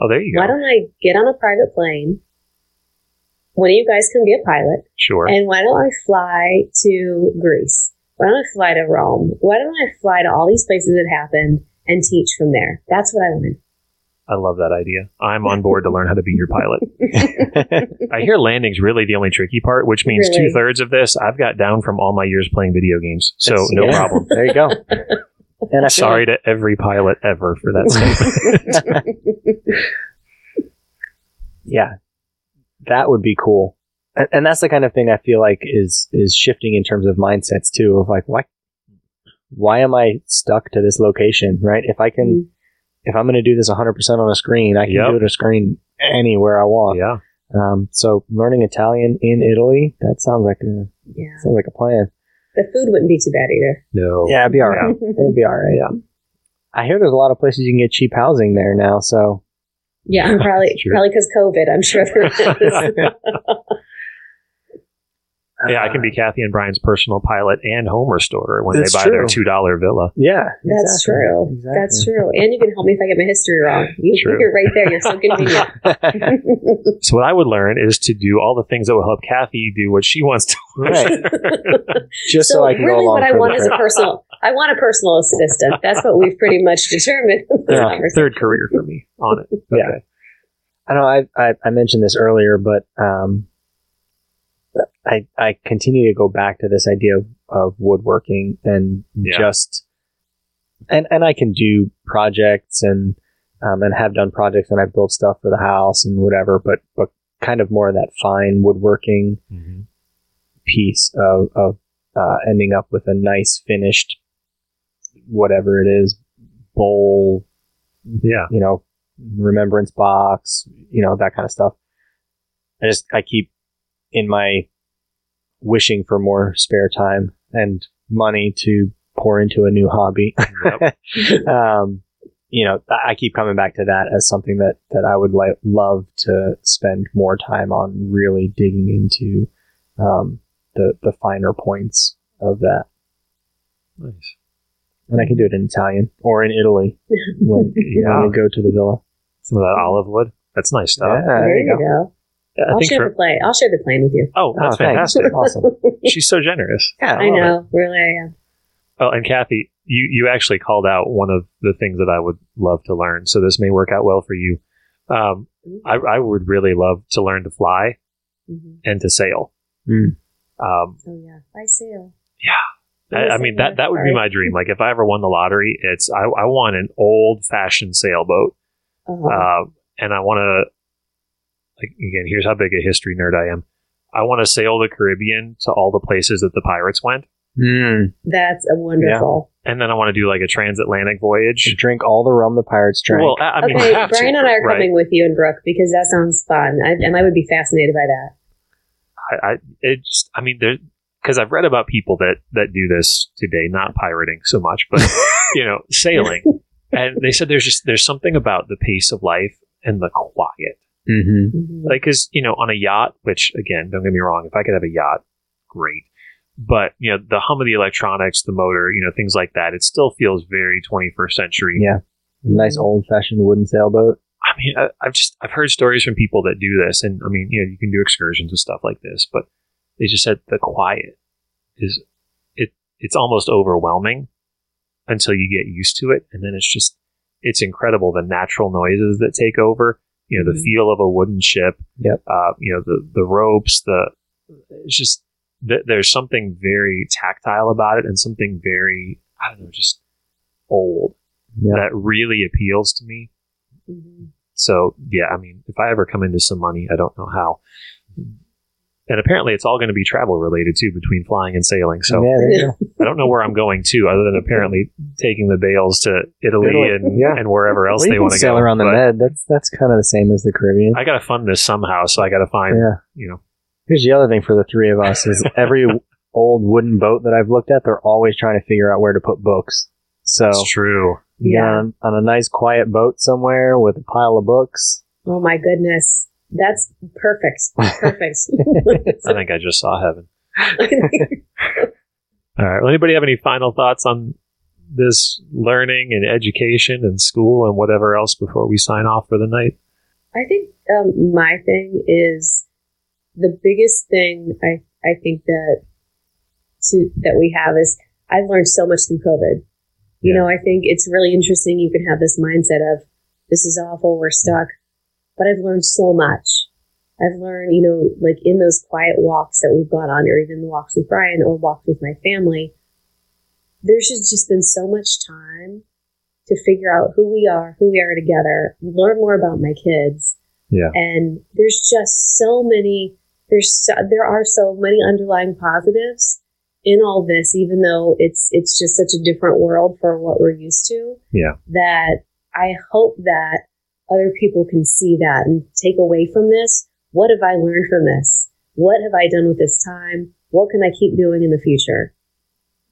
Oh, there you go. Why don't I get on a private plane? One of you guys can be a pilot. Sure. And why don't I fly to Greece Why don't I fly to Rome? Why don't I fly to all these places that happened and teach from there? That's what I wanted. I love that idea. I'm on board to learn how to be your pilot. I hear landing's really the only tricky part, which means Really? two thirds of this I've got down from all my years playing video games. So That's- no yeah. problem. There you go. And I Sorry to every pilot ever for that statement. yeah, that would be cool. And, and that's the kind of thing I feel like is is shifting in terms of mindsets too. Of like, why why am I stuck to this location? Right? If I can, if I'm going to do this 100 percent on a screen, I can Yep. do it on a screen anywhere I want. yeah. Um, so learning Italian in Italy, that sounds like a yeah. sounds like a plan. The food wouldn't be too bad either. No. Yeah, it'd be all right. It'd be all right. Yeah. I hear there's a lot of places you can get cheap housing there now. So Yeah, I'm probably probably because COVID. I'm sure there is. Yeah, I can be Kathy and Brian's personal pilot and home restorer when they buy their two dollar villa. Yeah, That's true. Exactly. That's true. And you can help me if I get my history wrong. You, True. You're right there. You're so convenient. So what I would learn is to do all the things that will help Kathy do what she wants to. right. Just so, so I can go really, along what I for the want is a personal. I want a personal assistant. That's what we've pretty much determined. Yeah. Third career for me on it. Yeah. I know I, I I mentioned this earlier, but um, I I continue to go back to this idea of, of woodworking and Yeah. just and and I can do projects and um, and have done projects and I've built stuff for the house and whatever, but but kind of more of that fine woodworking Mm-hmm. piece of of uh, ending up with a nice finished whatever it is bowl Yeah. you know, remembrance box, you know, that kind of stuff. I just, I keep in my wishing for more spare time and money to pour into a new hobby. Yep. um, you know, I I keep coming back to that as something that, that I would like, love to spend more time on really digging into, um, the, the finer points of that. Nice. And I can do it in Italian or in Italy when, Yeah. when we go to the villa. Some of that olive wood. That's nice stuff. Yeah, There you go. Yeah, I I'll think share for, the plane. I'll share the plane with you. oh, that's Oh, fantastic. Awesome. She's so generous. Yeah, I love it. know, really, I am. Oh, and Kathy, you, you actually called out one of the things that I would love to learn. So this may work out well for you. Um, I, I would really love to learn to fly Mhm. and to sail. Mm. Um, Oh yeah, I sail. I, I mean that that would be my dream. Like if I ever won the lottery, it's I, I want an old fashioned sailboat, Uh-huh. uh, and I want to. Like again, here's how big a history nerd I am. I want to sail the Caribbean to all the places that the pirates went, Mm. That's a wonderful. and then I want to do like a transatlantic voyage. Drink all the rum the pirates drink. Well, I, I mean, okay, you have to, Brian and I are right? coming with you and Brooke because that sounds fun, I, and I would be fascinated by that. I, I it just I mean there because I've read about people that that do this today, not pirating so much, but you know sailing, and they said there's just there's something about the pace of life and the quiet, mm-hmm. Mhm. like because you know on a yacht, which again don't get me wrong, if I could have a yacht, great, but you know the hum of the electronics, the motor, you know things like that, it still feels very 21st century. Yeah. Nice old fashioned wooden sailboat. I mean, I, I've just I've heard stories from people that do this, and I mean, you know, you can do excursions and stuff like this, but they just said the quiet is it it's almost overwhelming until you get used to it, and then it's just it's incredible the natural noises that take over. You know, the Mhm. feel of a wooden ship. Yep. Uh, you know, the the ropes. The it's just th- there's something very tactile about it, and something very I don't know, just old Yeah. that really appeals to me. Mhm. So yeah, I mean, if I ever come into some money, I don't know how. And apparently, it's all going to be travel related too, between flying and sailing. So yeah, there. I don't know where I'm going to, other than apparently taking the Bales to Italy, Italy, and yeah. and wherever else Well, they want to sail go. around the But Med. That's that's kind of the same as the Caribbean. I got to fund this somehow, so I got to find yeah. you know. Here's the other thing for the three of us is every old wooden boat that I've looked at, they're always trying to figure out where to put books. So It's true. Yeah. on, on a nice quiet boat somewhere with a pile of books. Oh my goodness, that's perfect. Perfect. I think I just saw heaven. All right. Well, anybody have any final thoughts on this learning and education and school and whatever else before we sign off for the night? I think um, my thing is the biggest thing I, I think that to, that we have is I've learned so much through COVID. You Yeah. know, I think it's really interesting. You can have this mindset of this is awful, we're stuck, but I've learned so much. I've learned, you know, like in those quiet walks that we've gone on, or even the walks with Brian or walks with my family, there's just, just been so much time to figure out who we are, who we are together, learn more about my kids. Yeah. And there's just so many, there's so, there are so many underlying positives in all this, even though it's it's just such a different world for what we're used to. Yeah. That I hope that other people can see that and take away from this. What have I learned from this? What have I done with this time? What can I keep doing in the future?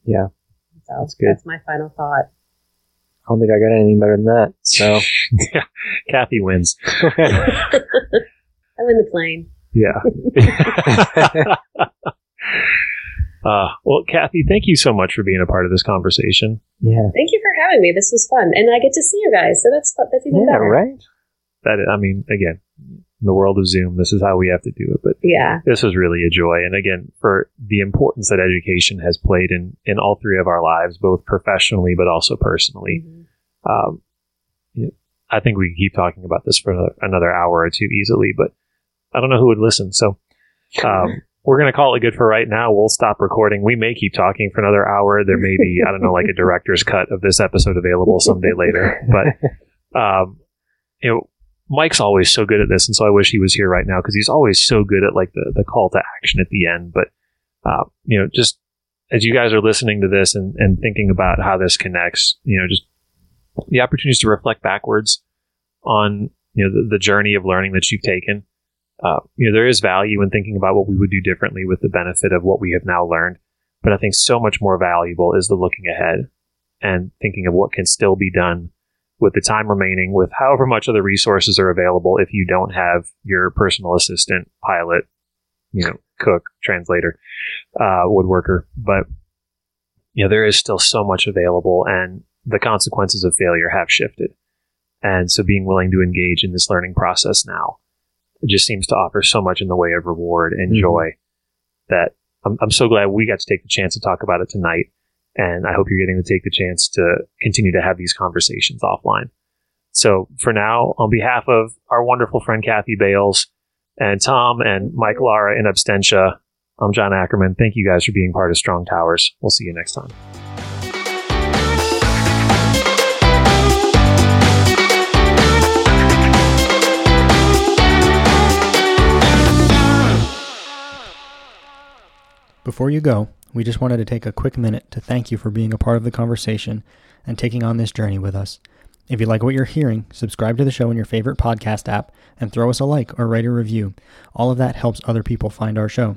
Yeah. So That's good. That's my final thought. I don't think I got anything better than that. So yeah. Kathy wins. I win the plane. Yeah. Uh, well, Kathy, thank you so much for being a part of this conversation. yeah. Thank you for having me. This was fun, and I get to see you guys, so that's fu- that's even Yeah, better. right? That I mean, again, in the world of Zoom, this is how we have to do it. But Yeah. this was really a joy, and again, for the importance that education has played in in all three of our lives, both professionally but also personally. Mhm. Um, you know, I think we could keep talking about this for another, another hour or two easily, but I don't know who would listen. So um, we're going to call it good for right now. We'll stop recording. We may keep talking for another hour. There may be, I don't know, like a director's cut of this episode available someday later. But, um, you know, Mike's always so good at this. And so I wish he was here right now because he's always so good at like the, the call to action at the end. But, uh, you know, just as you guys are listening to this and, and thinking about how this connects, you know, just the opportunities to reflect backwards on you know the, the journey of learning that you've taken. Uh, you know there is value in thinking about what we would do differently with the benefit of what we have now learned, but I think so much more valuable is the looking ahead and thinking of what can still be done with the time remaining, with however much of the resources are available. If you don't have your personal assistant, pilot, you know, cook, translator, uh, woodworker, but you know there is still so much available and the consequences of failure have shifted. And so being willing to engage in this learning process now it just seems to offer so much in the way of reward and Mhm. joy that I'm, I'm so glad we got to take the chance to talk about it tonight. And I hope you're getting to take the chance to continue to have these conversations offline. So for now, on behalf of our wonderful friend Kathy Bales and Tom and Mike Lara in absentia, I'm John Ackerman. Thank you guys for being part of Strong Towers. We'll see you next time. Before you go, we just wanted to take a quick minute to thank you for being a part of the conversation and taking on this journey with us. If you like what you're hearing, subscribe to the show in your favorite podcast app and throw us a like or write a review. All of that helps other people find our show.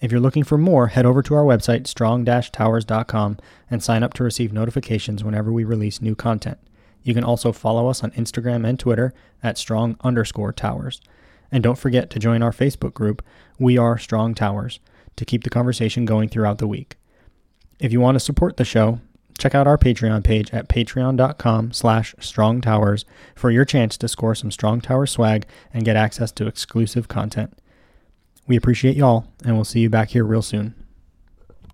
If you're looking for more, head over to our website, strong-towers.com, and sign up to receive notifications whenever we release new content. You can also follow us on Instagram and Twitter at strong underscore towers. And don't forget to join our Facebook group, We Are Strong Towers, to keep the conversation going throughout the week. If you want to support the show, check out our Patreon page at patreon.com slash strongtowers for your chance to score some Strong Tower swag and get access to exclusive content. We appreciate y'all, and we'll see you back here real soon.